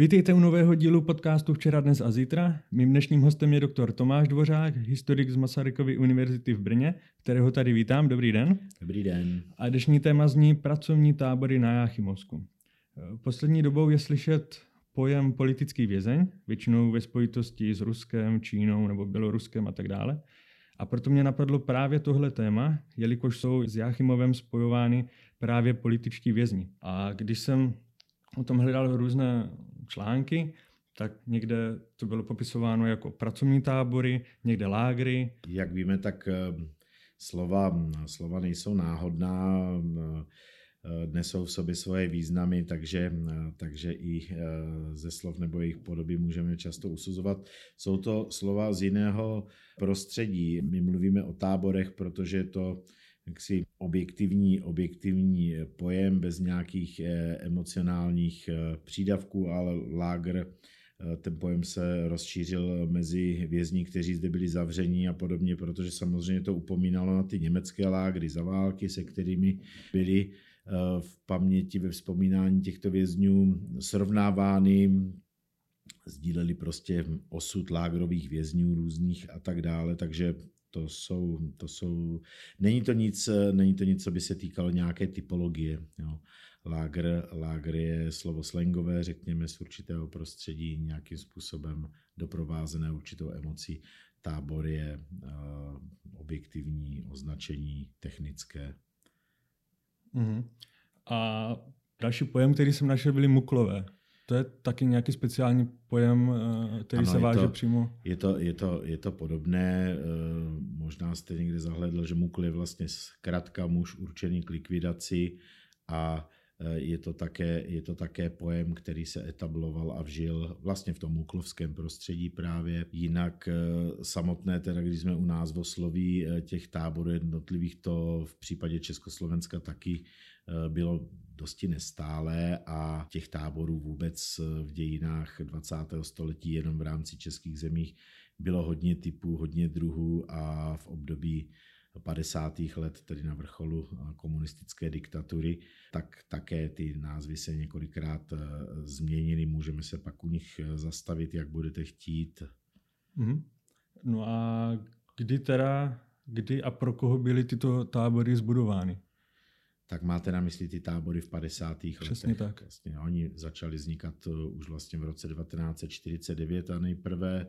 Vítejte u nového dílu podcastu Včera, dnes a zítra. Mým dnešním hostem je doktor Tomáš Dvořák, historik z Masarykovy univerzity v Brně, kterého tady vítám. Dobrý den. Dobrý den. A dnešní téma zní pracovní tábory na Jáchymovsku. Poslední dobou je slyšet pojem politický vězeň, většinou ve spojitosti s Ruskem, Čínou nebo Běloruskem a tak dále. A proto mě napadlo právě tohle téma, jelikož jsou s Jáchymovem spojovány právě političtí vězni. A když jsem o tom hledal různé články, tak někde to bylo popisováno jako pracovní tábory, někde lágry. Jak víme, tak eh, slova, slova nejsou náhodná, eh, nesou v sobě svoje významy, takže, eh, takže i ze slov nebo jejich podoby můžeme často usuzovat. Jsou to slova z jiného prostředí. My mluvíme o táborech, protože to jaksi objektivní, objektivní pojem bez nějakých eh, emocionálních eh, přídavků, ale lágr eh, ten pojem se rozšířil mezi vězni, kteří zde byli zavření a podobně, protože samozřejmě to upomínalo na ty německé lágry za války, se kterými byli v paměti, ve vzpomínání těchto vězňů srovnávány, sdíleli prostě osud lágrových vězňů různých a tak dále, takže to jsou, to jsou, není to nic, není to nic, co by se týkalo nějaké typologie. Jo. Lágr, lágr je slovo slangové, řekněme, z určitého prostředí, nějakým způsobem doprovázené určitou emocí. Tábor je uh, objektivní označení technické. Uh-huh. A další pojem, který jsem našel, byly muklové. To je taky nějaký speciální pojem, eh, který ano, se váže to, přímo? Je to, je, to, je to podobné. Eh, možná jste někde zahledl, že mukl je vlastně zkrátka muž určený k likvidaci a eh, je to, také, je to také pojem, který se etabloval a vžil vlastně v tom muklovském prostředí právě. Jinak samotné, teda když jsme u názvosloví těch táborů jednotlivých, to v případě Československa taky bylo dosti nestálé a těch táborů vůbec v dějinách 20. století jenom v rámci českých zemích bylo hodně typů, hodně druhů a v období 50. let, tedy na vrcholu komunistické diktatury, tak také ty názvy se několikrát eh, změnily. Můžeme se pak u nich zastavit, jak budete chtít. Mm-hmm. No a kdy teda, kdy a pro koho byly tyto tábory zbudovány? Tak máte na mysli ty tábory v 50. Přesně letech. tak. Vlastně, oni začali vznikat eh, už vlastně v roce 1949 a nejprve,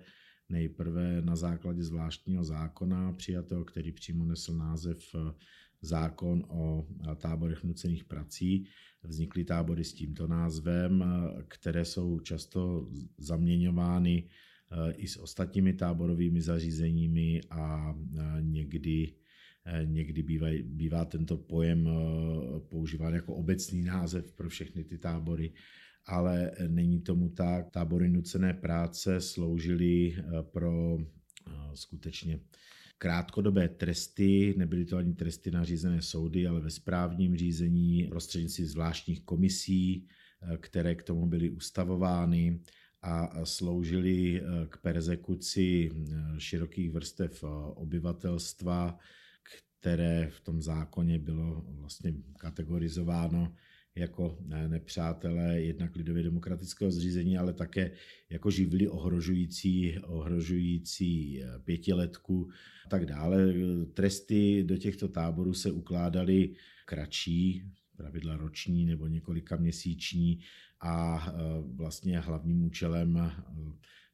nejprve na základě zvláštního zákona přijatého, který přímo nesl název eh, zákon o eh, táborech nucených prací. Vznikly tábory s tímto názvem, které jsou často zaměňovány i s ostatními táborovými zařízeními a někdy někdy bývá, bývá tento pojem eh, používán jako obecný název pro všechny ty tábory, ale není tomu tak. Tábory nucené práce sloužily eh, pro skutečně krátkodobé tresty, nebyly to ani tresty nařízené soudy, ale ve správním řízení prostřednictvím zvláštních komisí, které k tomu byly ustavovány a sloužily k persekuci širokých vrstev obyvatelstva, které v tom zákoně bylo vlastně kategorizováno jako nepřátelé jednak lidově demokratického zřízení, ale také jako živly ohrožující, ohrožující eh, pětiletku a tak dále. Tresty do těchto táborů se ukládaly kratší, pravidla roční nebo několika měsíční a eh, vlastně hlavním účelem eh,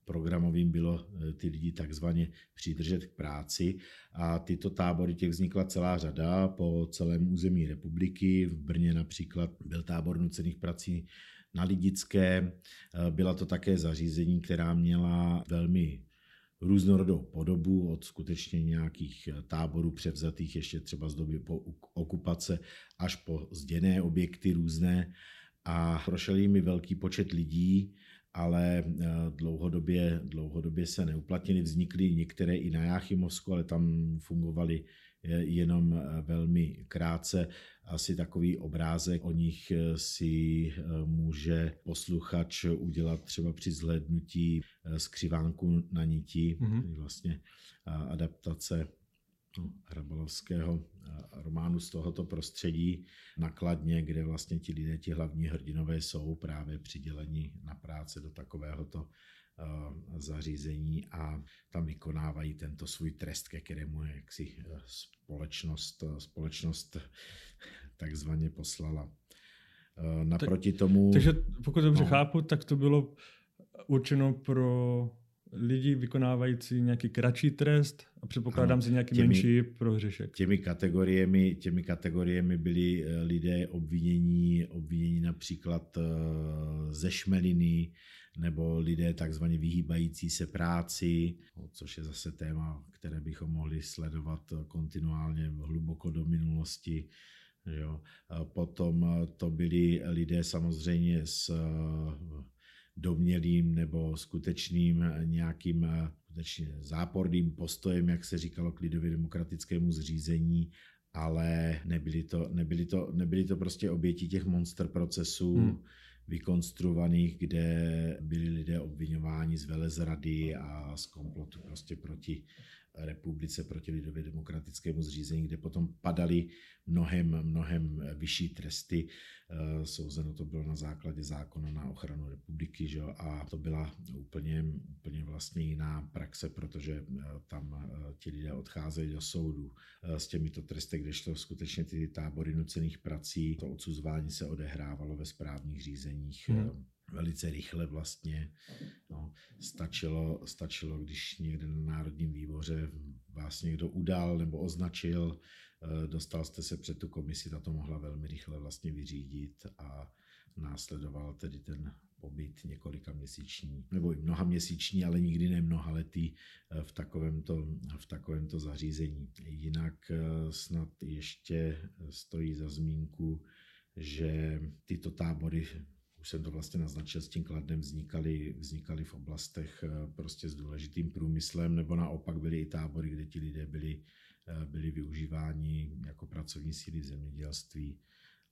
programovým bylo eh, ty lidi takzvaně přidržet k práci a tyto tábory těch vznikla celá řada po celém území republiky. V Brně například byl tábor nucených prací na Lidické. Eh, byla to také zařízení, která měla velmi různorodou podobu od skutečně nějakých eh, táborů převzatých ještě třeba z doby po okupace až po zděné objekty různé a prošel jimi velký počet lidí ale eh, dlouhodobě, dlouhodobě se neuplatnily. Vznikly některé i na Jáchymovsku, ale tam fungovaly eh, jenom eh, velmi krátce. Asi takový obrázek o nich si může posluchač udělat třeba při zhlédnutí skřivánku na niti, mm-hmm. vlastně adaptace Hrabalovského románu z tohoto prostředí nakladně, kde vlastně ti lidé, ti hlavní hrdinové jsou právě přiděleni na práce do takovéhoto zařízení a tam vykonávají tento svůj trest, ke kterému je jaksi společnost, společnost takzvaně poslala. Naproti tak, tomu... Takže pokud dobře no, chápu, tak to bylo určeno pro lidi vykonávající nějaký kratší trest a předpokládám ano, si nějaký těmi, menší prohřešek. Těmi kategoriemi, těmi kategoriemi byli eh, lidé obvinění, obvinění například eh, ze šmeliny, nebo lidé takzvaně vyhýbající se práci, což je zase téma, které bychom mohli sledovat kontinuálně hluboko do minulosti. Jo. Potom to byli lidé samozřejmě s domělým nebo skutečným nějakým skutečně záporným postojem, jak se říkalo, k lidově demokratickému zřízení, ale nebyly to, nebyly to, nebyly to prostě oběti těch monster procesů, hmm. vykonstruovaných, kde byli lidé obvinováni z velezrady a z komplotu prostě proti republice, proti lidově demokratickému zřízení, kde potom padaly mnohem, mnohem vyšší tresty. Eh, souzeno to bylo na základě zákona na ochranu republiky že? a to byla úplně, úplně vlastně jiná praxe, protože eh, tam eh, ti lidé odcházeli do soudu s těmito tresty, kdežto skutečně ty tábory nucených prací, to odsuzování se odehrávalo ve správních řízeních. Hmm velice rychle vlastně. No, stačilo, stačilo, když někde na Národním výboře vás někdo udal nebo označil, eh, dostal jste se před tu komisi, ta to mohla velmi rychle vlastně vyřídit a následoval tedy ten pobyt několika měsíční, nebo i mnoha měsíční, ale nikdy ne mnoha letý eh, v takovémto, v takovémto zařízení. Jinak eh, snad ještě stojí za zmínku, že tyto tábory už jsem to vlastně naznačil, s tím kladnem vznikaly, vznikaly v oblastech eh, prostě s důležitým průmyslem, nebo naopak byly i tábory, kde ti lidé byli, eh, byli využíváni jako pracovní síly v zemědělství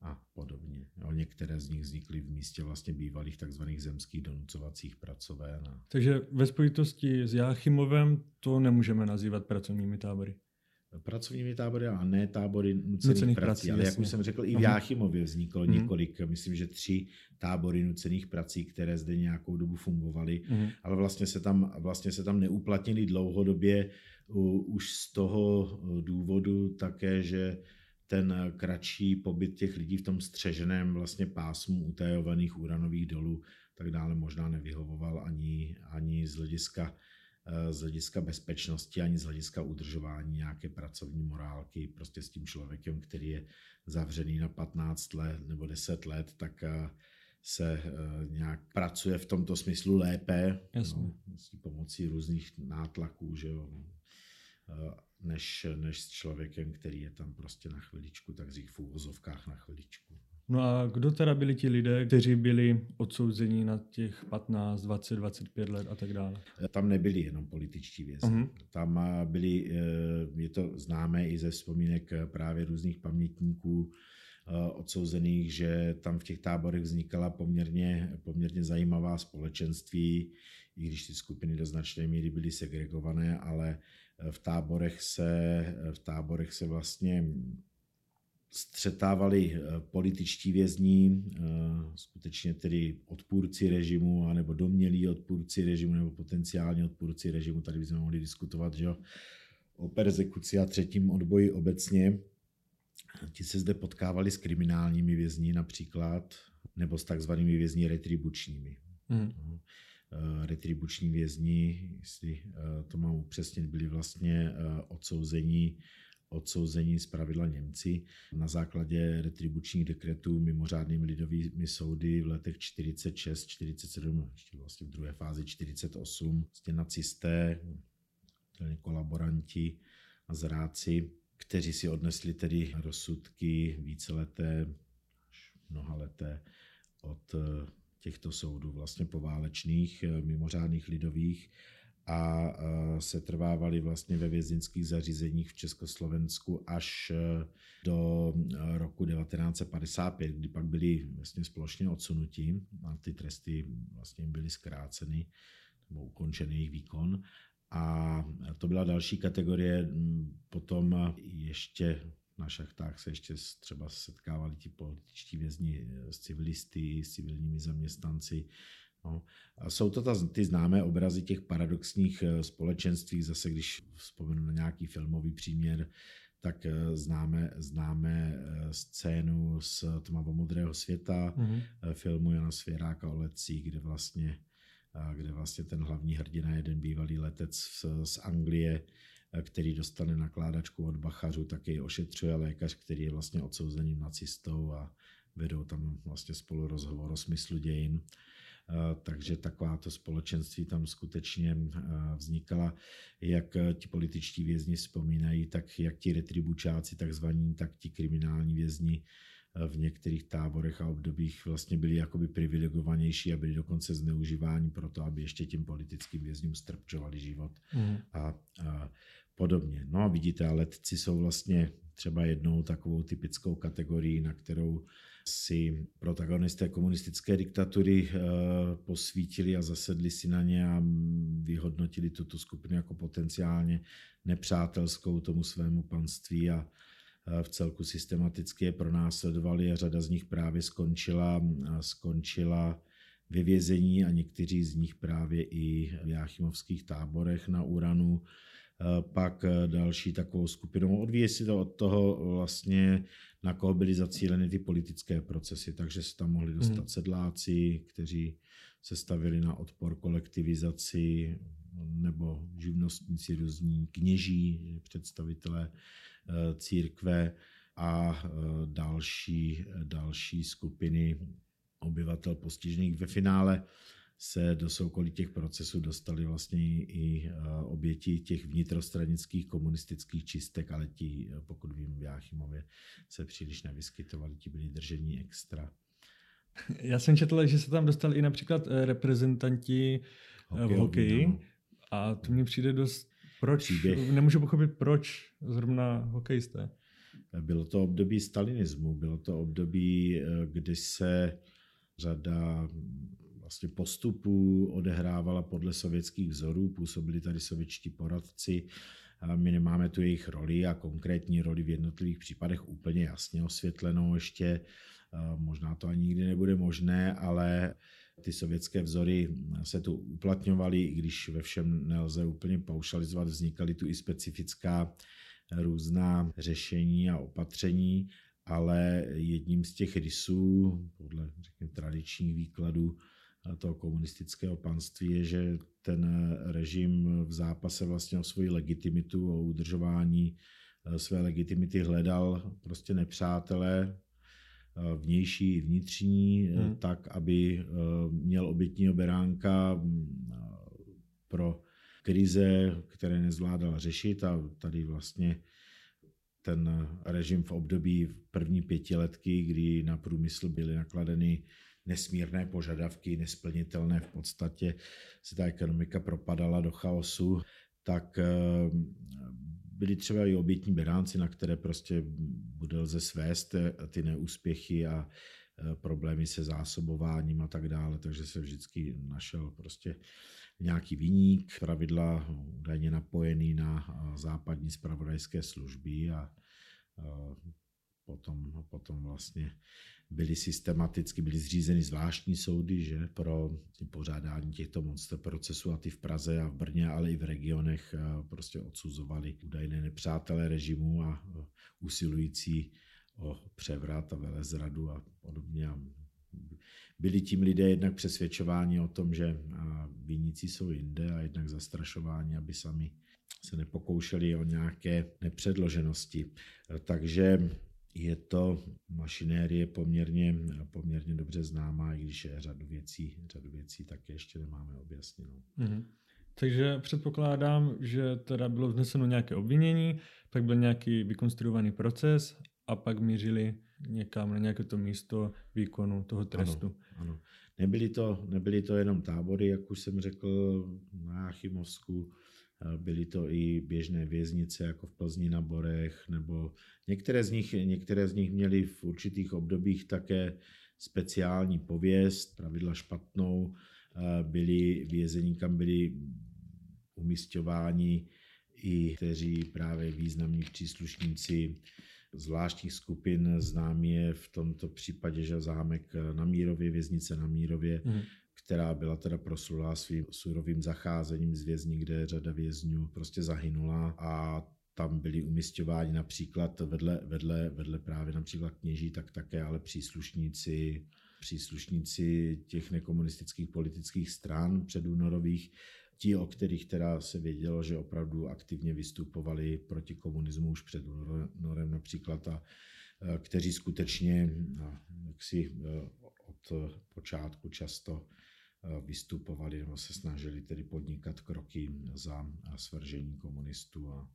a podobně. Jo, některé z nich vznikly v místě vlastně bývalých takzvaných zemských donucovacích pracoven. Takže ve spojitosti s Jáchymovem to nemůžeme nazývat pracovními tábory pracovními tábory a ne tábory nucených, nucených prací. prací ale jak už jsem řekl, i v Jáchymově vzniklo mm. několik, myslím, že tři tábory nucených prací, které zde nějakou dobu fungovaly, mm. ale vlastně se tam, vlastně se tam neuplatnili dlouhodobě už z toho důvodu také, že ten kratší pobyt těch lidí v tom střeženém vlastně pásmu utajovaných uranových dolů tak dále možná nevyhovoval ani, ani z hlediska Eh, z hlediska bezpečnosti ani z hlediska udržování nějaké pracovní morálky. Prostě s tím člověkem, který je zavřený na 15 let nebo 10 let, tak eh, se eh, nějak pracuje v tomto smyslu lépe No, s pomocí různých nátlaků, že jo, než, než s člověkem, který je tam prostě na chviličku, tak řík v úvozovkách na chviličku. No a kdo teda byli ti lidé, kteří byli odsouzeni na těch 15, 20, 25 let a tak dále? Tam nebyli jenom političtí vězni. Uh-huh. Tam byli, eh, je to známé i ze vzpomínek právě různých pamětníků, eh, odsouzených, že tam v těch táborech vznikala poměrně, poměrně zajímavá společenství, i když ty skupiny do značné míry byly segregované, ale v táborech se, v táborech se vlastně střetávali eh, političtí vězni, eh, skutečně tedy odpůrci režimu, anebo domělí odpůrci režimu, nebo potenciální odpůrci režimu. Tady bychom mohli diskutovat že o persekuci a třetím odboji obecně. Ti se zde potkávali s kriminálními vězni například, nebo s takzvanými vězni retribučními. Hmm. No, eh, retribuční vězni, jestli to mám upřesnit, byli vlastně odsouzení odsouzení z pravidla Němci na základě retribučních dekretů mimořádnými lidovými soudy v letech 46, 47, ještě vlastně v druhé fázi 48, vlastně nacisté, kolaboranti a zráci, kteří si odnesli tedy rozsudky víceleté až mnohaleté od těchto soudů vlastně poválečných, mimořádných lidových a se trvávali vlastně ve vězinských zařízeních v Československu až e, do e, roku 1955, kdy pak byli vlastně společně odsunutí a ty tresty vlastně byly zkráceny nebo ukončený jejich výkon. A to byla další kategorie. Potom ještě na šachtách se ještě třeba setkávali ti političtí vězni s civilisty, s civilními zaměstnanci. No. A jsou to ta, ty známé obrazy těch paradoxních eh, společenství, zase když vzpomenu na nějaký filmový příměr, tak eh, známe, známe eh, scénu z Tmavomodrého světa, mm-hmm. filmu Jana Svěráka o letcích, kde vlastně, kde vlastně ten hlavní hrdina, jeden bývalý letec z, z Anglie, který dostane nakládačku od bachařů, tak jej ošetřuje lékař, který je vlastně odsouzeným nacistou a vedou tam vlastně spolu rozhovor o smyslu dějin. Eh, takže takováto společenství tam skutečně eh, vznikala, jak eh, ti političtí vězni vzpomínají, tak jak ti retribučáci takzvaní, tak ti kriminální vězni v některých táborech a obdobích vlastně byli jakoby privilegovanější a byli dokonce zneužíváni pro to, aby ještě těm politickým vězňům strpčovali život mm. a, a podobně. No a vidíte, a letci jsou vlastně třeba jednou takovou typickou kategorií, na kterou si protagonisté komunistické diktatury eh, posvítili a zasedli si na ně a vyhodnotili tuto skupinu jako potenciálně nepřátelskou tomu svému panství a eh, v celku systematicky je pronásledovali a řada z nich právě skončila, skončila ve vězení a někteří z nich právě i v jáchymovských táborech na Uranu. Eh, pak další takovou skupinou. Odvíje si to od toho vlastně, na koho byly zacíleny ty politické procesy, takže se tam mohli dostat hmm. sedláci, kteří se stavili na odpor kolektivizaci, nebo živnostníci různí kněží, představitelé eh, církve a eh, další, další skupiny obyvatel postižených. Ve finále se do soukolí těch procesů dostali vlastně i oběti těch vnitrostranických komunistických čistek, ale ti, pokud vím, v Jáchymově se příliš nevyskytovali, ti byli držení extra. Já jsem četl, že se tam dostali i například eh, reprezentanti Hokej, v hokeji no. a to mně přijde dost... Proč? Příběh. Nemůžu pochopit, proč zrovna hokejisté. Bylo to období stalinismu, bylo to období, eh, kdy se řada vlastně postupů odehrávala podle sovětských vzorů, působili tady sovětští poradci, my nemáme tu jejich roli a konkrétní roli v jednotlivých případech úplně jasně osvětlenou ještě, možná to ani nikdy nebude možné, ale ty sovětské vzory se tu uplatňovaly, i když ve všem nelze úplně paušalizovat, vznikaly tu i specifická různá řešení a opatření, ale jedním z těch rysů, podle řekněme, tradičních výkladů, toho komunistického panství je, že ten režim v zápase vlastně o svoji legitimitu, o udržování eh, své legitimity hledal prostě nepřátelé, eh, vnější i vnitřní, eh, hmm. tak, aby měl obětního beránka mm, pro krize, které nezvládal řešit a tady vlastně ten režim v období první pětiletky, kdy na průmysl byly nakladeny nesmírné požadavky, nesplnitelné v podstatě, se ta ekonomika propadala do chaosu, tak eh, byli třeba i obětní beránci, na které prostě bude lze svést eh, ty neúspěchy a eh, problémy se zásobováním a tak dále, takže se vždycky našel prostě nějaký výnik, pravidla údajně napojený na západní spravodajské služby a potom, potom vlastně byly systematicky, byly zřízeny zvláštní soudy že, pro pořádání těchto monster procesů a ty v Praze a v Brně, ale i v regionech prostě odsuzovali údajné nepřátelé režimu a usilující o převrat a velezradu a podobně. Byli tím lidé jednak přesvědčováni o tom, že viníci jsou jinde a jednak zastrašováni, aby sami se nepokoušeli o nějaké nepředloženosti. Takže je to mašinérie poměrně, poměrně dobře známá, i když je řadu věcí, řadu věcí také ještě nemáme objasněnou. Mm-hmm. Takže předpokládám, že teda bylo vzneseno nějaké obvinění, pak byl nějaký vykonstruovaný proces a pak mířili někam na nějaké to místo výkonu toho trestu. Ano, ano. Nebyly, to, nebyly to jenom tábory, jak už jsem řekl, na Chymovsku, Byly to i běžné věznice, jako v Plzni na Borech, nebo některé z nich, některé z nich měly v určitých obdobích také speciální pověst, pravidla špatnou, byli vězení, kam byli umistováni i kteří právě významní příslušníci zvláštních skupin, známý je v tomto případě, že zámek na Mírově, věznice na Mírově, mm. Která byla teda proslulá svým surovým zacházením z vězní, kde řada vězňů prostě zahynula a tam byli umistováni například vedle, vedle, vedle právě například kněží, tak také ale příslušníci příslušníci těch nekomunistických politických stran předúnorových, ti, o kterých teda se vědělo, že opravdu aktivně vystupovali proti komunismu už před únorem například a e, kteří skutečně jaksi e, od počátku často vystupovali nebo se snažili tedy podnikat kroky za svržení komunistů a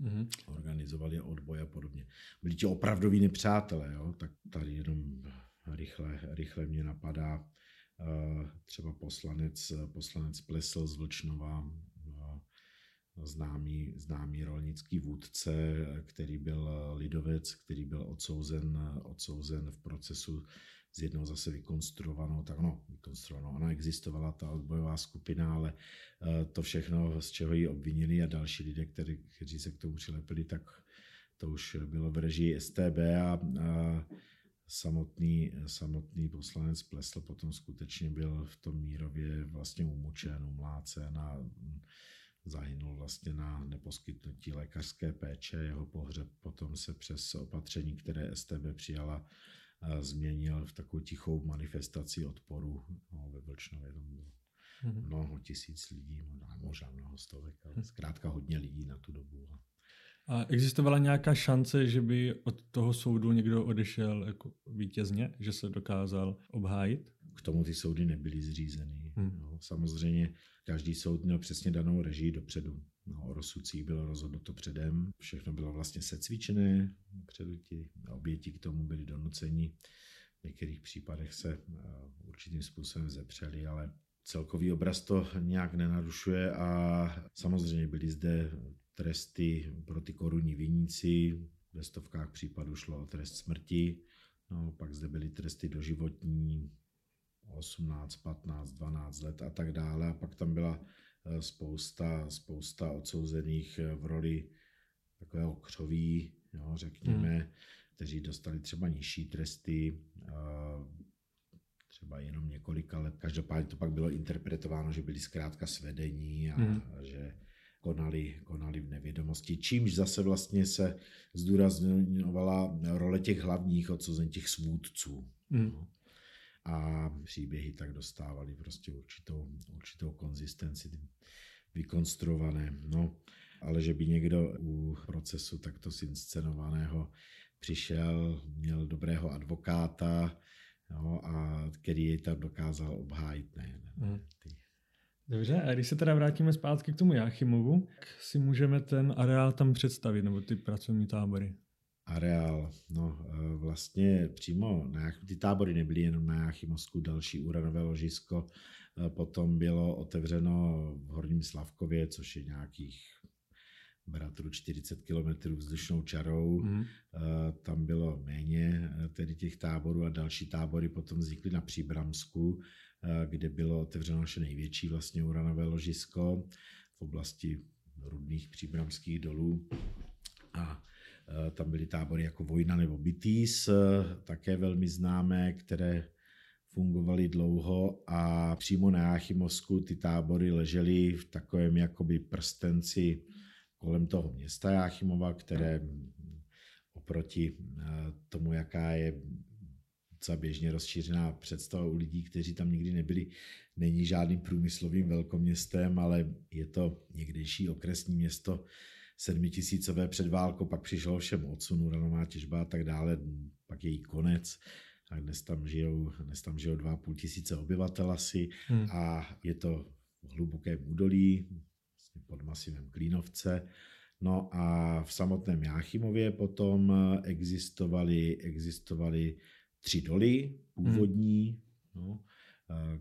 mm-hmm. organizovali odboj a podobně. Byli ti opravdoví nepřátelé, jo? tak tady jenom rychle, rychle mě napadá eh, třeba poslanec, poslanec Plesl z Vlčnova, eh, známý, známý rolnický vůdce, který byl lidovec, který byl odsouzen, odsouzen v procesu s jednou zase vykonstruovanou, tak no, vykonstruovanou, ona existovala, ta odbojová skupina, ale eh, to všechno, z čeho ji obvinili a další lidé, kteří, kteří se k tomu přilepili, tak to už bylo v režii STB a, a samotný, samotný poslanec Plesl potom skutečně byl v tom Mírově vlastně umučen, umlácen a zahynul vlastně na neposkytnutí lékařské péče. Jeho pohřeb potom se přes opatření, které STB přijala, změnil v takovou tichou manifestaci odporu. No, ve Vlčnově tam bylo mhm. mnoho tisíc lidí, možná mnoho stovek, ale zkrátka hodně lidí na tu dobu. A existovala nějaká šance, že by od toho soudu někdo odešel jako vítězně, že se dokázal obhájit? K tomu ty soudy nebyly zřízeny. Hmm. No, samozřejmě každý soud měl přesně danou režii dopředu. No, o rozsudcích bylo rozhodnuto předem, všechno bylo vlastně secvičené, předu ti oběti k tomu byli donuceni. V některých případech se uh, určitým způsobem zepřeli, ale celkový obraz to nějak nenarušuje a samozřejmě byly zde tresty pro ty korunní viníci. Ve stovkách případů šlo o trest smrti. No, pak zde byly tresty doživotní, 18, 15, 12 let a tak dále. A pak tam byla eh, spousta, spousta odsouzených eh, v roli takového křoví, jo, řekněme, hmm. kteří dostali třeba nižší tresty, eh, třeba jenom několika let. Každopádně to pak bylo interpretováno, že byli zkrátka svedení a, hmm. že konali, konali v nevědomosti, čímž zase vlastně se zdůrazňovala role těch hlavních odsozen, těch svůdců. Mm. No. A příběhy tak dostávaly prostě určitou, určitou konzistenci vykonstruované. No, ale že by někdo u procesu takto zinscenovaného přišel, měl dobrého advokáta, no, a který jej tam dokázal obhájit. Ne, ne, mm. ty Dobře, a když se teda vrátíme zpátky k tomu Jáchymovu, jak si můžeme ten areál tam představit, nebo ty pracovní tábory? Areál, no e, vlastně přímo na ty tábory nebyly jenom na Jáchymovsku, další uranové ložisko, e, potom bylo otevřeno v Horním Slavkově, což je nějakých bratrů 40 km vzdušnou čarou. Mm. Tam bylo méně tedy těch táborů a další tábory potom vznikly na Příbramsku, kde bylo otevřeno naše největší vlastně uranové ložisko v oblasti rudných příbramských dolů. A tam byly tábory jako Vojna nebo Bitýs, eh, také velmi známé, které fungovaly dlouho a přímo na Jáchymovsku ty tábory ležely v takovém jakoby prstenci kolem toho města Jáchymova, které oproti tomu, jaká je docela běžně rozšířená představa u lidí, kteří tam nikdy nebyli. Není žádným průmyslovým velkoměstem, ale je to někdejší okresní město sedmitisícové před válkou, pak přišlo všem odsun, uranová těžba a tak dále, pak její konec a dnes tam žijou, dnes tam žijou dva půl tisíce obyvatel asi hmm. a je to v hlubokém údolí, vlastně pod masivem Klínovce. No a v samotném Jáchymově potom existovaly, existovaly tři doly původní, hmm. no,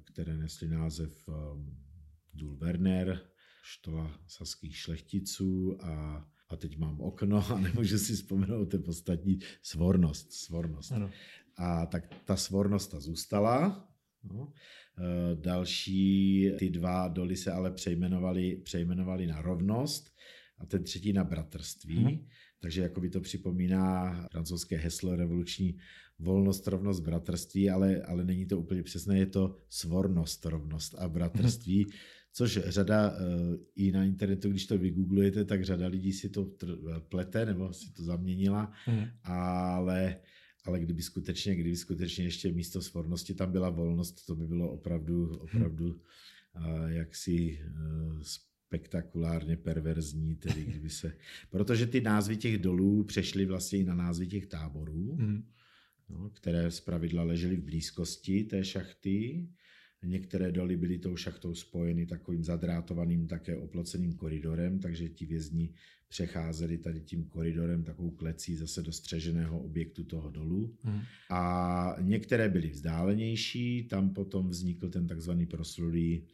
které nesly název um, Důl Werner, štola saských šlechticů a, a teď mám okno a nemůžu si vzpomenout ten podstatní svornost. svornost. Ano. A tak ta svornost ta zůstala, No. Eh, další, ty dva doly se ale přejmenovali, přejmenovali na rovnost a ten třetí na bratrství. Hmm. Takže jako by to připomíná francouzské heslo revoluční volnost, rovnost, bratrství, ale, ale není to úplně přesné, je to svornost, rovnost a bratrství, hmm. Což řada eh, i na internetu, když to vygooglujete, tak řada lidí si to plete nebo si to zaměnila, hmm. ale ale kdyby skutečně, kdyby skutečně ještě místo svornosti tam byla volnost, to by bylo opravdu, opravdu hmm. jaksi e, spektakulárně perverzní, tedy kdyby se, protože ty názvy těch dolů přešly vlastně i na názvy těch táborů, hmm. no, které zpravidla ležely v blízkosti té šachty. Některé doly byly tou šachtou spojeny takovým zadrátovaným také oploceným koridorem, takže ti vězni přecházeli tady tím koridorem takovou klecí zase do střeženého objektu toho dolu. Hmm. A některé byly vzdálenější, tam potom vznikl ten takzvaný proslulý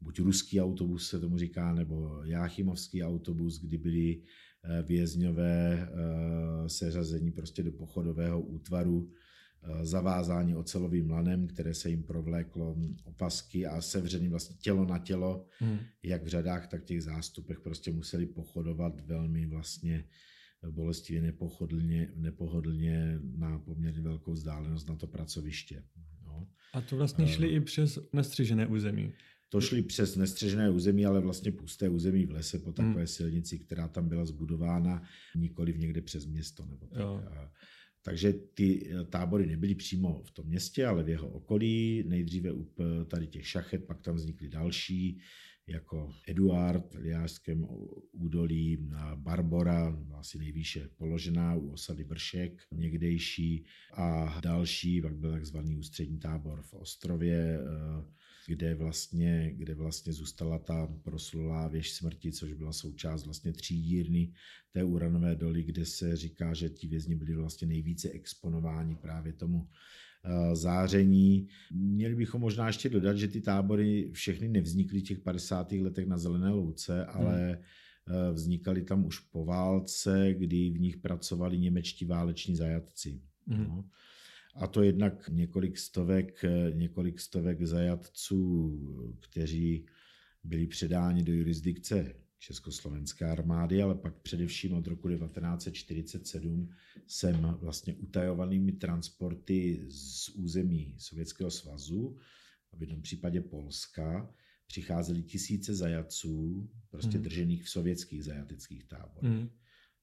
buď ruský autobus se tomu říká, nebo jáchymovský autobus, kdy byli eh, vězňové eh, seřazení prostě do pochodového útvaru, zavázání ocelovým lanem, které se jim provléklo opasky a sevřený vlastně tělo na tělo, hmm. jak v řadách, tak v těch zástupech prostě museli pochodovat velmi vlastně bolestivě nepohodlně, nepohodlně na poměrně velkou vzdálenost na to pracoviště. No. A to vlastně šli uh, i přes nestřižené území. To šli přes nestřežené území, ale vlastně pusté území v lese po takové hmm. silnici, která tam byla zbudována nikoli v někde přes město. Nebo tak. Jo. Takže ty eh, tábory nebyly přímo v tom městě, ale v jeho okolí. Nejdříve u tady těch šachet, pak tam vznikly další, jako Eduard v Liářském údolí, Barbora, asi nejvýše položená u osady Bršek, někdejší, a další, pak byl takzvaný ústřední tábor v Ostrově, eh, kde vlastně, kde vlastně zůstala ta proslulá věž smrti, což byla součást vlastně třídírny té uranové doly, kde se říká, že ti vězni byli vlastně nejvíce exponováni právě tomu eh, záření. Měli bychom možná ještě dodat, že ty tábory všechny nevznikly v těch 50. letech na Zelené louce, ale hmm. vznikaly tam už po válce, kdy v nich pracovali němečtí váleční zajatci. Hmm. No. A to jednak několik stovek, několik stovek zajatců, kteří byli předáni do jurisdikce Československé armády, ale pak především od roku 1947 jsem vlastně utajovanými transporty z území Sovětského svazu, v jednom případě Polska, přicházely tisíce zajatců, prostě mm. držených v sovětských zajateckých táborech, mm.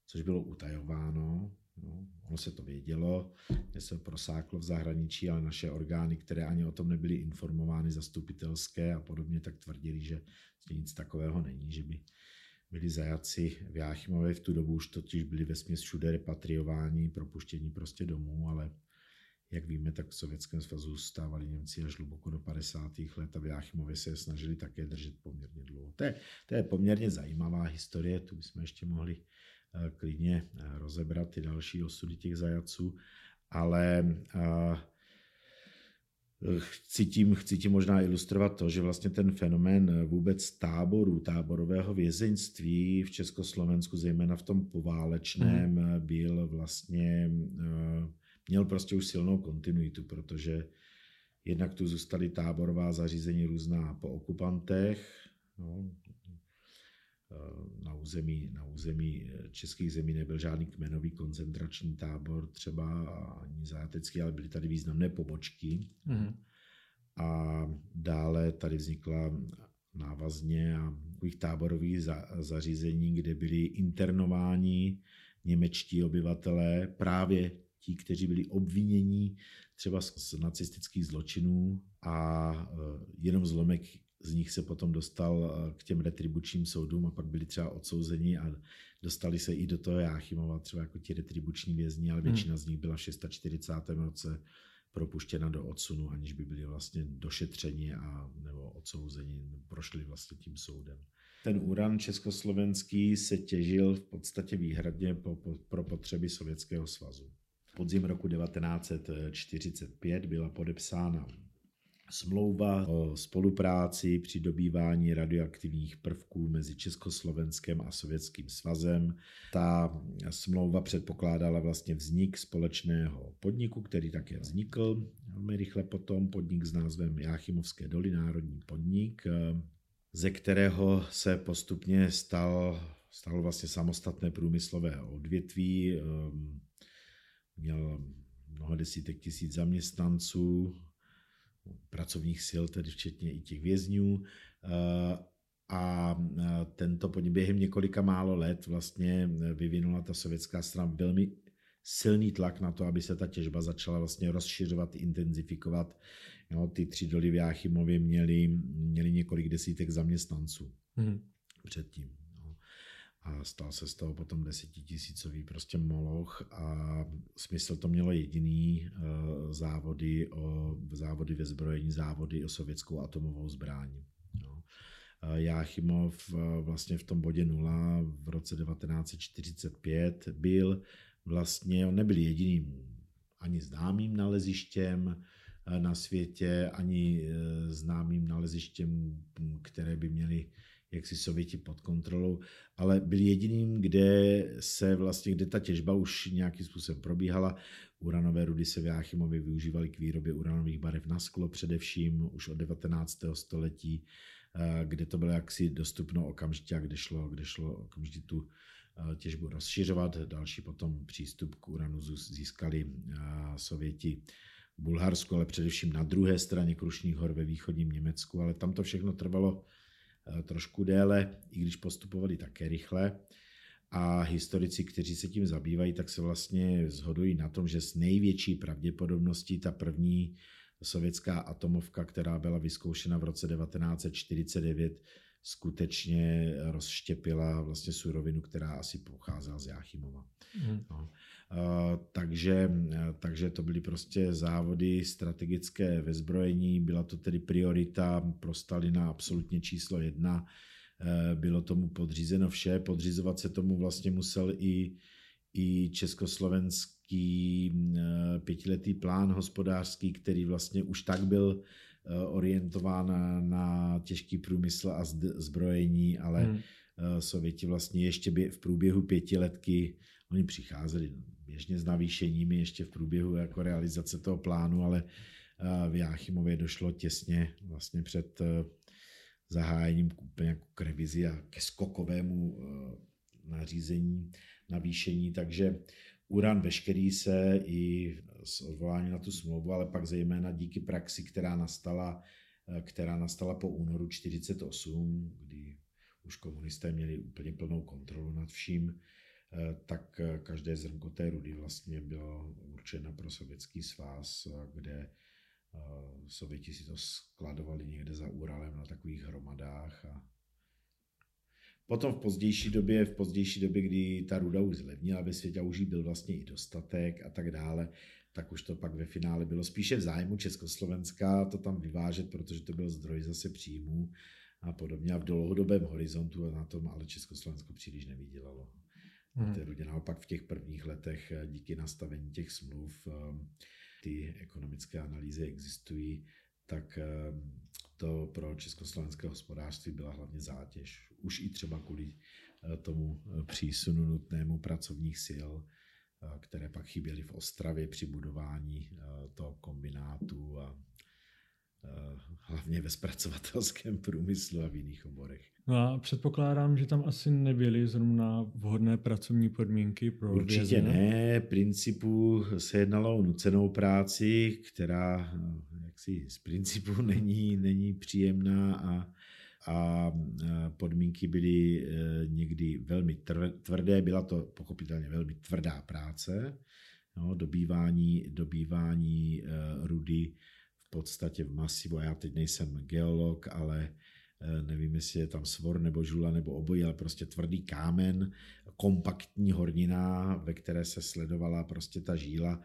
což bylo utajováno No, ono se to vědělo, že se prosáklo v zahraničí, ale naše orgány, které ani o tom nebyly informovány, zastupitelské a podobně, tak tvrdili, že nic takového není, že by byli zajaci v Jáchymově v tu dobu už totiž byli ve směs všude repatriováni, propuštění prostě domů, ale jak víme, tak v Sovětském svazu stávali Němci až hluboko do 50. let a v Jáchymově se je snažili také držet poměrně dlouho. To je, to je poměrně zajímavá historie, tu bychom ještě mohli klidně eh, rozebrat ty další osudy těch zajaců, ale eh, chci tím, chci tím možná ilustrovat to, že vlastně ten fenomén vůbec táboru, táborového vězeňství v Československu, zejména v tom poválečném, mm. byl vlastně, měl prostě už silnou kontinuitu, protože jednak tu zůstaly táborová zařízení různá po okupantech, no, na území, na území českých zemí nebyl žádný kmenový koncentrační tábor třeba ani zátecký, ale byly tady významné pobočky. Mm. A dále tady vznikla návazně a takových táborových za, zařízení, kde byli internováni němečtí obyvatelé, právě ti, kteří byli obviněni třeba z, z nacistických zločinů a e, jenom zlomek z nich se potom dostal eh, k těm retribučním soudům a pak byli třeba odsouzeni a dostali se i do toho Jáchymova, třeba jako ti retribuční vězni, ale hmm. většina hmm. z nich byla v 640. roce propuštěna do odsunu, aniž by byli vlastně došetřeni a nebo odsouzeni, prošli vlastně tím soudem. Ten uran československý se těžil v podstatě výhradně po, po, pro potřeby Sovětského svazu. Podzim roku 1945 byla podepsána smlouva o spolupráci při dobývání radioaktivních prvků mezi Československem a Sovětským svazem. Ta smlouva předpokládala vlastně vznik společného podniku, který také vznikl. velmi rychle potom podnik s názvem Jáchymovské doly, národní podnik, ze kterého se postupně stal, stalo vlastně samostatné průmyslové odvětví. Měl mnoho desítek tisíc zaměstnanců, pracovních sil, tedy včetně i těch vězňů. A tento podnik během několika málo let vlastně vyvinula ta sovětská strana velmi silný tlak na to, aby se ta těžba začala vlastně rozšiřovat, intenzifikovat. Jo, ty tři doly v Jáchymově měly, měly několik desítek zaměstnanců mm. předtím. A stal se z toho potom desetitisícový prostě moloch a smysl to mělo jediný uh, závody, o, závody ve zbrojení, závody o sovětskou atomovou zbraň. Jo. Jáchymov vlastně v tom bodě nula v roce 1945 byl vlastně on nebyl jediným ani známým nalezištěm eh, na světě, ani eh, známým nalezištěm, které by měly jaksi Sověti pod kontrolou, ale byl jediným, kde se vlastně, kde ta těžba už nějakým způsobem probíhala. Uranové rudy se v Jáchymově využívaly k výrobě uranových barev na sklo především už od 19. století, eh, kde to bylo jaksi dostupno okamžitě a kde šlo, kde šlo okamžitě tu Eh, těžbu rozšiřovat. Další potom přístup k uranu získali eh, Sověti Bulharsku, ale především na druhé straně Krušných hor ve východním Německu, ale tam to všechno trvalo trošku déle, i když postupovali také rychle. A historici, kteří se tím zabývají, tak se vlastně zhodují na tom, že s největší pravděpodobností ta první sovětská atomovka, která byla vyzkoušena v roce 1949, skutečně rozštěpila vlastně surovinu, která asi pocházela z Jáchymova. Mm. No. Uh, takže, takže to byly prostě závody strategické ve zbrojení, byla to tedy priorita pro Stalina absolutně číslo jedna. Uh, bylo tomu podřízeno vše, podřizovat se tomu vlastně musel i, i československý pětiletý plán hospodářský, který vlastně už tak byl Eh, orientována na těžký průmysl a zbrojení, ale hmm. Eh, Sověti vlastně ještě v průběhu pětiletky, oni přicházeli běžně s navýšeními ještě v průběhu jako realizace toho plánu, ale eh, v Jáchymově došlo těsně vlastně před zahájením úplně jako k revizi a ke skokovému nařízení navýšení, takže Uran veškerý se i s odvoláním na tu smlouvu, ale pak zejména díky praxi, která nastala, eh, která nastala po únoru 48, kdy už komunisté měli úplně plnou kontrolu nad vším, eh, tak eh, každé zrnko té rudy vlastně bylo určeno pro sovětský svaz, kde Sověti si to skladovali někde za Uralem na takových hromadách a Potom v pozdější době, v pozdější době, kdy ta ruda už zlevnila ve světě už jí byl vlastně i dostatek a tak dále, tak už to pak ve finále bylo spíše v zájmu Československa to tam vyvážet, protože to byl zdroj zase příjmů a podobně. A v dlouhodobém horizontu na tom ale Československo příliš nevydělalo. Hmm. té rudě naopak v těch prvních letech díky nastavení těch smluv ty ekonomické analýzy existují, tak to pro československé hospodářství byla hlavně zátěž. Už i třeba kvůli eh, tomu eh, přísunu nutnému pracovních sil, eh, které pak chyběly v Ostravě při budování toho kombinátu a hlavně ve zpracovatelském průmyslu a v jiných oborech. No a předpokládám, že tam asi nebyly zrovna vhodné pracovní podmínky pro Určitě vězně. ne. Principu se jednalo o nucenou práci, která jaksi z principu není, není příjemná a, a podmínky byly e, někdy velmi tvrdé. Byla to pochopitelně velmi tvrdá práce. No, dobývání, dobývání e, rudy v podstatě v masivu. Já teď nejsem geolog, ale e, nevím, jestli je tam svor nebo žula nebo obojí, ale prostě tvrdý kámen, kompaktní hornina, ve které se sledovala prostě ta žíla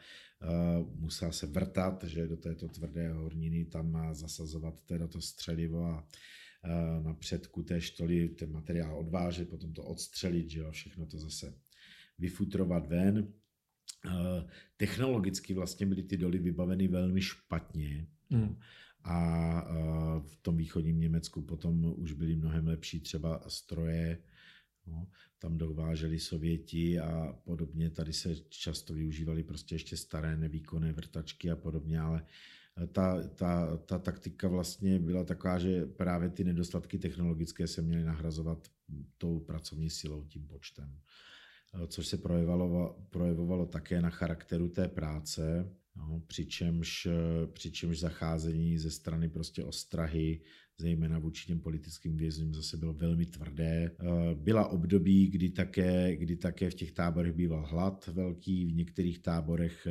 musela se vrtat, že do této tvrdé horniny tam má zasazovat teda to střelivo a na předku té štoly ten materiál odvážet, potom to odstřelit, že jo, všechno to zase vyfutrovat ven. Eh, technologicky vlastně byly ty doly vybaveny velmi špatně. Mm. A v tom východním Německu potom už byly mnohem lepší třeba stroje, No, tam dováželi Sověti a podobně. Tady se často využívaly prostě ještě staré nevýkonné vrtačky a podobně, ale ta, ta, ta taktika vlastně byla taková, že právě ty nedostatky technologické se měly nahrazovat tou pracovní silou, tím počtem. Což se projevovalo, projevovalo také na charakteru té práce, no, přičemž, přičemž zacházení ze strany prostě ostrahy, zejména vůči těm politickým vězňům, zase bylo velmi tvrdé. Byla období, kdy také, kdy také v těch táborech býval hlad velký, v některých táborech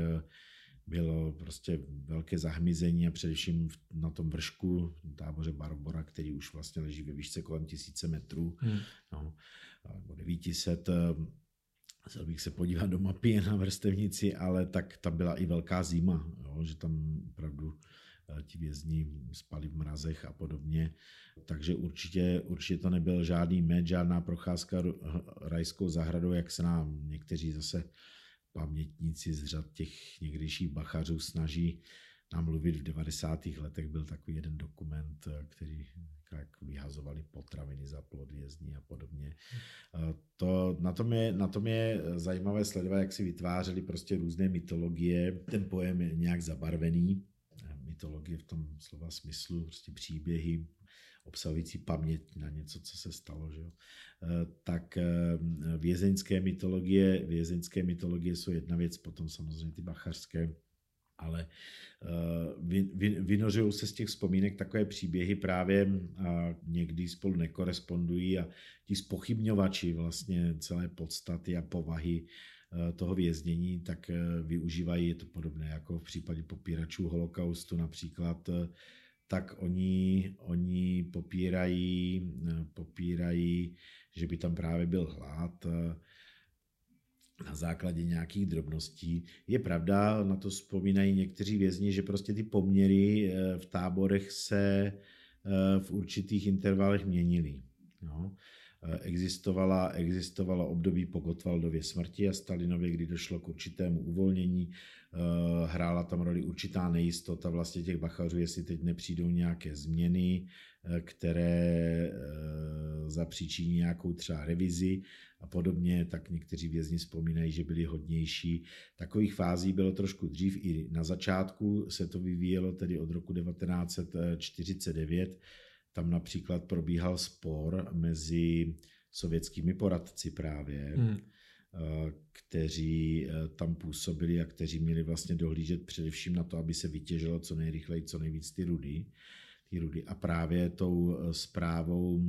bylo prostě velké zahmizení a především na tom vršku, táboře Barbora, který už vlastně leží ve výšce kolem tisíce metrů, hmm. no, nebo 900, Chtěl bych se podívat do mapy na vrstevnici, ale tak tam byla i velká zima, jo, že tam opravdu eh, ti vězni spali v mrazech a podobně. Takže určitě, určitě to nebyl žádný med, žádná procházka rajskou zahradou, jak se nám někteří zase pamětníci z řad těch někdejších bachařů snaží nám mluvit v 90. letech. Byl takový jeden dokument, který jak vyhazovali potraviny za plod vězní a podobně. To, na, tom je, na tom je zajímavé sledovat, jak si vytvářeli prostě různé mytologie. Ten pojem je nějak zabarvený. Mytologie v tom slova smyslu, prostě příběhy, obsahující paměť na něco, co se stalo. Že jo? Eh, tak eh, vězeňské mytologie, vězeňské mytologie jsou jedna věc, potom samozřejmě ty bachařské, ale eh, vynořují se z těch vzpomínek takové příběhy právě a někdy spolu nekorespondují a ti spochybňovači vlastně celé podstaty a povahy toho věznění, tak využívají, je to podobné jako v případě popíračů holokaustu například, tak oni, oni popírají, popírají, že by tam právě byl hlad eh, na základě nějakých drobností. Je pravda, na to vzpomínají někteří vězni, že prostě ty poměry eh, v táborech se eh, v určitých intervalech měnily. No. Existovala, existovalo období po Gotwaldově smrti a Stalinově, kdy došlo k určitému uvolnění hrála tam roli určitá nejistota vlastně těch bachařů, jestli teď nepřijdou nějaké změny, eh, které eh, zapříčiní nějakou třeba revizi a podobně, tak někteří vězni vzpomínají, že byli hodnější. Takových fází bylo trošku dřív i na začátku se to vyvíjelo tedy od roku 1949. Tam například probíhal spor mezi sovětskými poradci právě, hmm Eh, kteří eh, tam působili a kteří měli vlastně dohlížet především na to, aby se vytěžilo co nejrychleji, co nejvíc ty rudy. Ty rudy. A právě tou eh, zprávou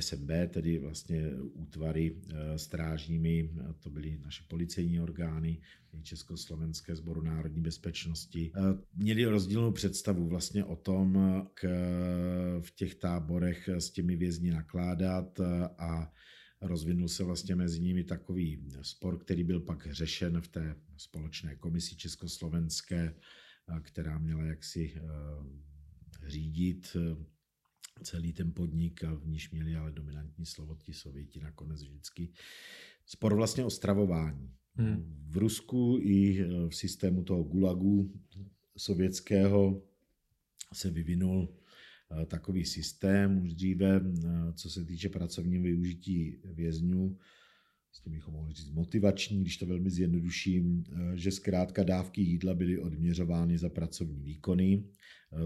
SMB, tedy vlastně útvary strážními, to byly naše policejní orgány, Československé sboru národní bezpečnosti, měli rozdílnou představu vlastně o tom, k, v těch táborech s těmi vězni nakládat a rozvinul se vlastně mezi nimi takový spor, který byl pak řešen v té společné komisi československé, která měla jaksi eh, řídit eh, celý ten podnik a v níž měli ale dominantní slovo ti Sověti nakonec vždycky. Spor vlastně o stravování. Hmm. V Rusku i eh, v systému toho gulagu sovětského se vyvinul takový systém už dříve, eh, co se týče pracovního využití vězňů, s tím bychom mohli říct motivační, když to velmi zjednoduším, eh, že zkrátka dávky jídla byly odměřovány za pracovní výkony.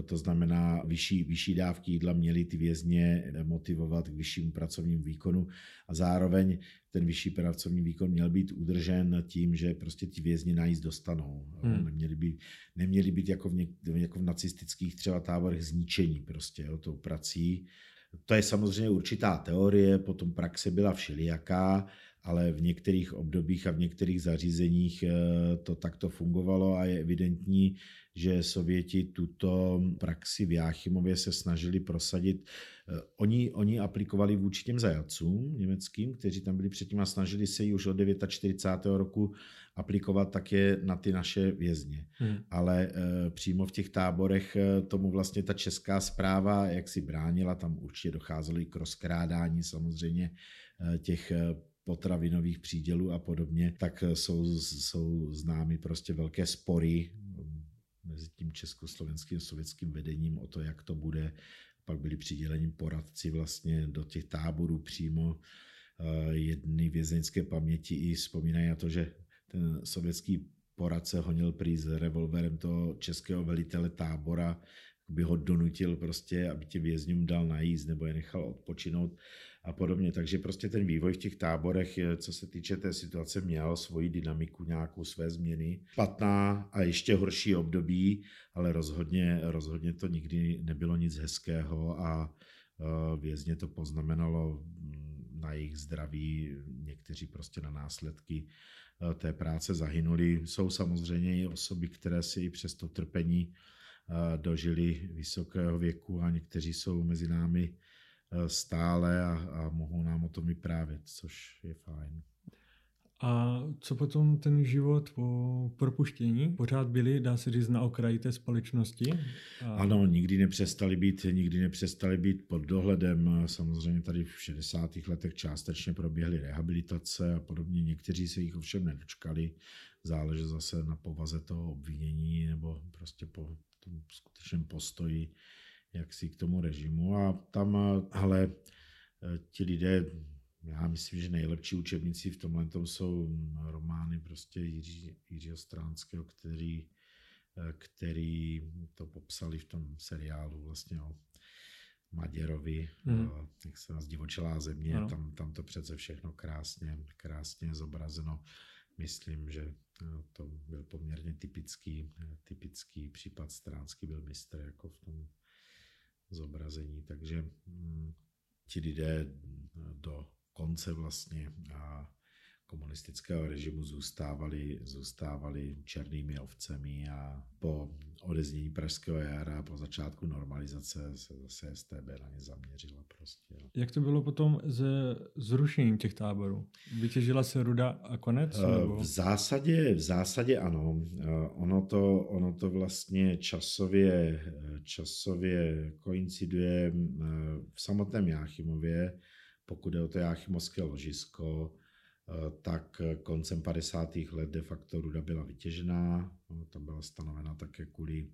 To znamená, vyšší, vyšší dávky jídla měly ty vězně motivovat k vyššímu pracovnímu výkonu a zároveň ten vyšší pracovní výkon měl být udržen tím, že prostě ti vězni najíst dostanou. Hmm. Neměli, by, neměli být jako v, něk, jako v nacistických třeba táborech zničení prostě jo, tou prací. To je samozřejmě určitá teorie, potom praxe byla všelijaká, ale v některých obdobích a v některých zařízeních eh, to takto fungovalo a je evidentní, že Sověti tuto praxi v Jáchymově se snažili prosadit. Eh, oni, oni aplikovali vůči těm zajacům německým, kteří tam byli předtím a snažili se ji už od 49. roku aplikovat také na ty naše vězně. Hmm. Ale e, přímo v těch táborech tomu vlastně ta česká zpráva jak si bránila, tam určitě docházelo i k rozkrádání samozřejmě těch potravinových přídělů a podobně, tak jsou, jsou známy prostě velké spory mezi tím československým a sovětským vedením o to, jak to bude. Pak byli přiděleni poradci vlastně do těch táborů přímo. Eh, jedny vězeňské paměti i vzpomínají na to, že ten sovětský poradce honil prý s revolverem toho českého velitele tábora, by ho donutil prostě, aby tě vězňům dal najíst nebo je nechal odpočinout a podobně. Takže prostě ten vývoj v těch táborech, co se týče té situace, měl svoji dynamiku, nějakou své změny. Špatná a ještě horší období, ale rozhodně, rozhodně to nikdy nebylo nic hezkého a e, vězně to poznamenalo mm, na jejich zdraví, někteří prostě na následky e, té práce zahynuli. Jsou samozřejmě i osoby, které si i přes to trpení dožili vysokého věku a někteří jsou mezi námi Eh, stále a, a mohou nám o tom vyprávět, což je fajn. A co potom ten život po propuštění? Pořád byli, dá se říct, na okraji té společnosti? A... Ano, nikdy nepřestali být, nikdy nepřestali být pod dohledem. Samozřejmě tady v 60. letech částečně proběhly rehabilitace a podobně. Někteří se jich ovšem nedočkali. Záleží zase na povaze toho obvinění nebo prostě po tom skutečném postoji jak si k tomu režimu a tam, ale ti lidé, já myslím, že nejlepší učebníci v tomhle tom jsou romány prostě Jiří, Jiřího Stránského, který, který to popsali v tom seriálu vlastně o Maděrovi, hmm. jak se nás divočelá země, no. tam, tam to přece všechno krásně, krásně zobrazeno. Myslím, že to byl poměrně typický, typický případ Stránský byl mistr jako v tom zobrazení, takže hm, ti lidé do konce vlastně a komunistického režimu zůstávali, zůstávali černými ovcemi a po odeznění Pražského jara, po začátku normalizace se zase STB na ně zaměřila prostě. Jak to bylo potom se zrušením těch táborů? Vytěžila se ruda a konec? Eh, nebo? V zásadě, v zásadě ano. Eh, ono to, ono to vlastně časově, časově koinciduje eh, v samotném Jáchymově, pokud je o to Jáchymovské ložisko, Eh, tak koncem 50. let de facto ruda byla vytěžená. Tam byla stanovena také kvůli,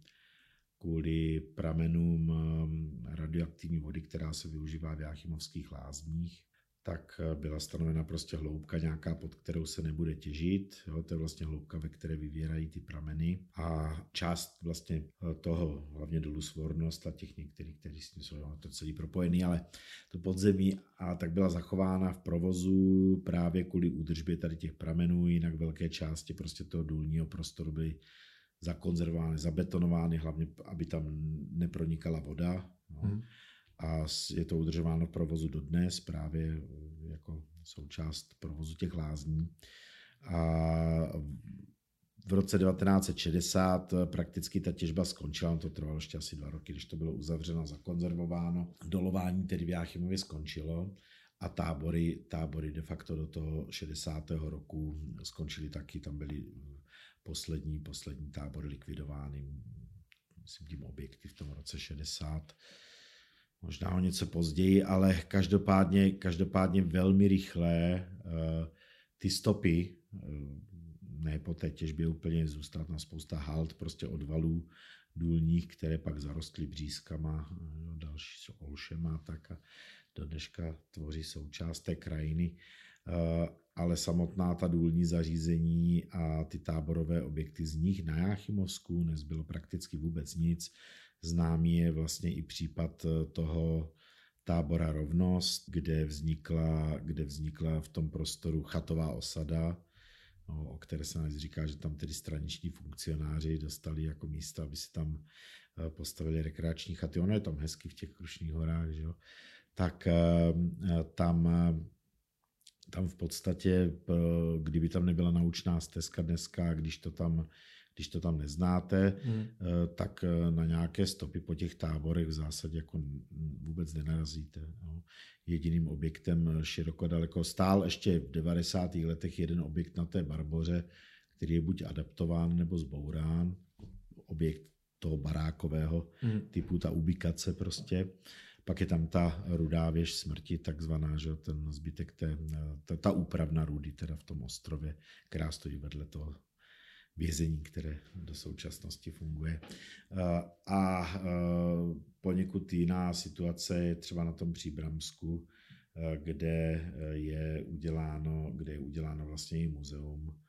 kvůli pramenům eh, radioaktivní vody, která se využívá v Jáchymovských lázních tak eh, byla stanovena prostě hloubka nějaká, pod kterou se nebude těžit. Jo, to je vlastně hloubka, ve které vyvěrají ty prameny. A část vlastně eh, toho, hlavně dolů Svornost a těch některých, kteří s tím jsou to celý propojený, ale to podzemí a tak byla zachována v provozu právě kvůli údržbě tady těch pramenů, jinak velké části prostě toho důlního prostoru byly zakonzervovány, zabetonovány, hlavně aby tam nepronikala voda. No. Hmm a je to udržováno v provozu dodnes právě eh, jako součást provozu těch lázní. A v roce 1960 eh, prakticky ta těžba skončila, to trvalo ještě asi dva roky, když to bylo uzavřeno, zakonzervováno. Dolování tedy v Jáchymově skončilo a tábory, tábory de facto do toho 60. roku skončily taky, tam byly eh, poslední, poslední tábory likvidovány, myslím tím objekty v tom roce 60 možná o něco později, ale každopádně, každopádně velmi rychle uh, ty stopy, uh, ne po té těžbě úplně zůstat na spousta halt, prostě odvalů důlních, které pak zarostly břízkama, uh, další olšema, tak a do dneška tvoří součást té krajiny. Ale samotná ta důlní zařízení a ty táborové objekty z nich na Jáchymovsku nezbylo prakticky vůbec nic. Známý je vlastně i případ eh, toho tábora Rovnost, kde vznikla, kde vznikla v tom prostoru chatová osada, no, o které se nás říká, že tam tedy straniční funkcionáři dostali jako místo, aby si tam eh, postavili rekreační chaty. Ono je tam hezky v těch Krušných horách, že jo? tak eh, tam tam v podstatě, kdyby tam nebyla naučná stezka dneska, když to tam když to tam neznáte, hmm. Eh, tak eh, na nějaké stopy po těch táborech v zásadě jako vůbec nenarazíte. No. Jediným objektem eh, široko daleko stál ještě v 90. letech jeden objekt na té Barboře, který je buď adaptován nebo zbourán. Objekt toho barákového hmm. typu, ta ubikace prostě. Pak je tam ta rudá věž smrti, takzvaná, že ten zbytek té, ta, ta úpravna rudy teda v tom ostrově, která stojí vedle toho vězení, které do současnosti funguje. A poněkud jiná situace je třeba na tom Příbramsku, kde je uděláno, kde je uděláno vlastně i muzeum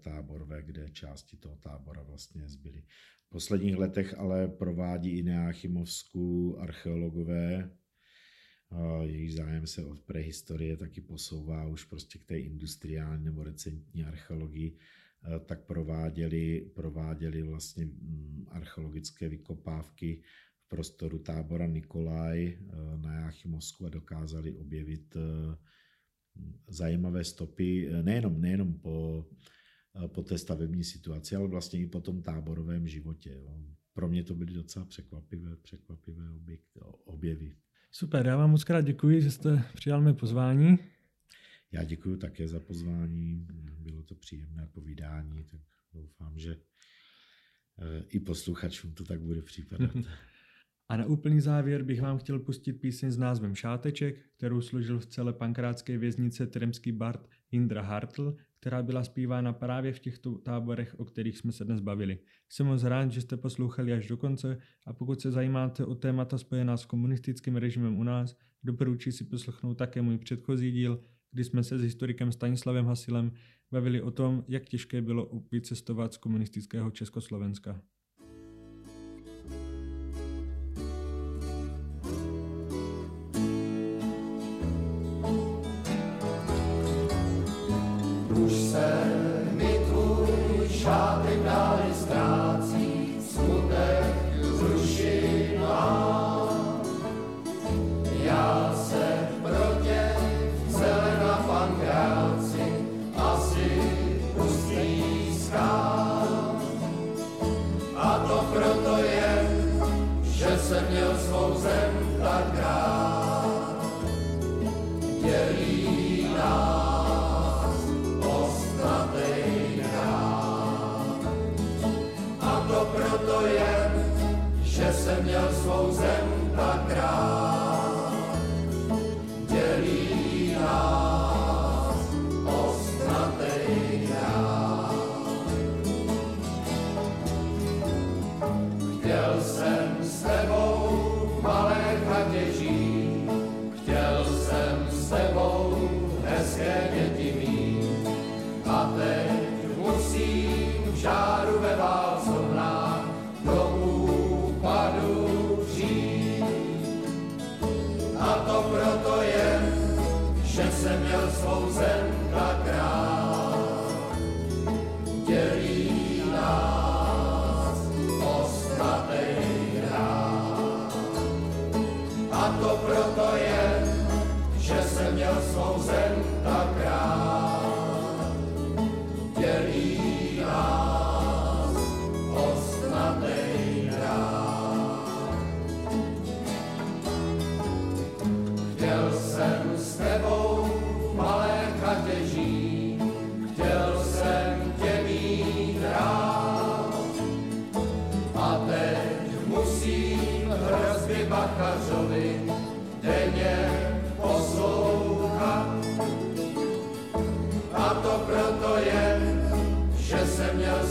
tábor kde části toho tábora vlastně zbyly. V posledních letech ale provádí i Neachimovsku archeologové, jejich zájem se od prehistorie taky posouvá už prostě k té industriální nebo recentní archeologii, tak prováděli, prováděli vlastně mm, archeologické vykopávky v prostoru tábora Nikolaj na Jáchymovsku a dokázali objevit zajímavé stopy nejenom, nejenom po Eh, po té stavební situaci, ale vlastně i po tom táborovém životě. Jo. Pro mě to byly docela překvapivé, překvapivé objekty, objevy. Super, já vám moc krát děkuji, že jste přijal mé pozvání. Já děkuji také za pozvání, bylo to příjemné povídání, tak doufám, že eh, i posluchačům to tak bude případat. A na úplný závěr bych vám chtěl pustit píseň s názvem Šáteček, kterou složil v celé pankrátské věznice tremský bard Indra Hartl která byla zpívána právě v těchto táborech, o kterých jsme se dnes bavili. Jsem moc rád, že jste poslouchali až do konce a pokud se zajímáte o témata spojená s komunistickým režimem u nás, doporučuji si poslechnout také můj předchozí díl, kdy jsme se s historikem Stanislavem Hasilem bavili o tom, jak těžké bylo vycestovat z komunistického Československa.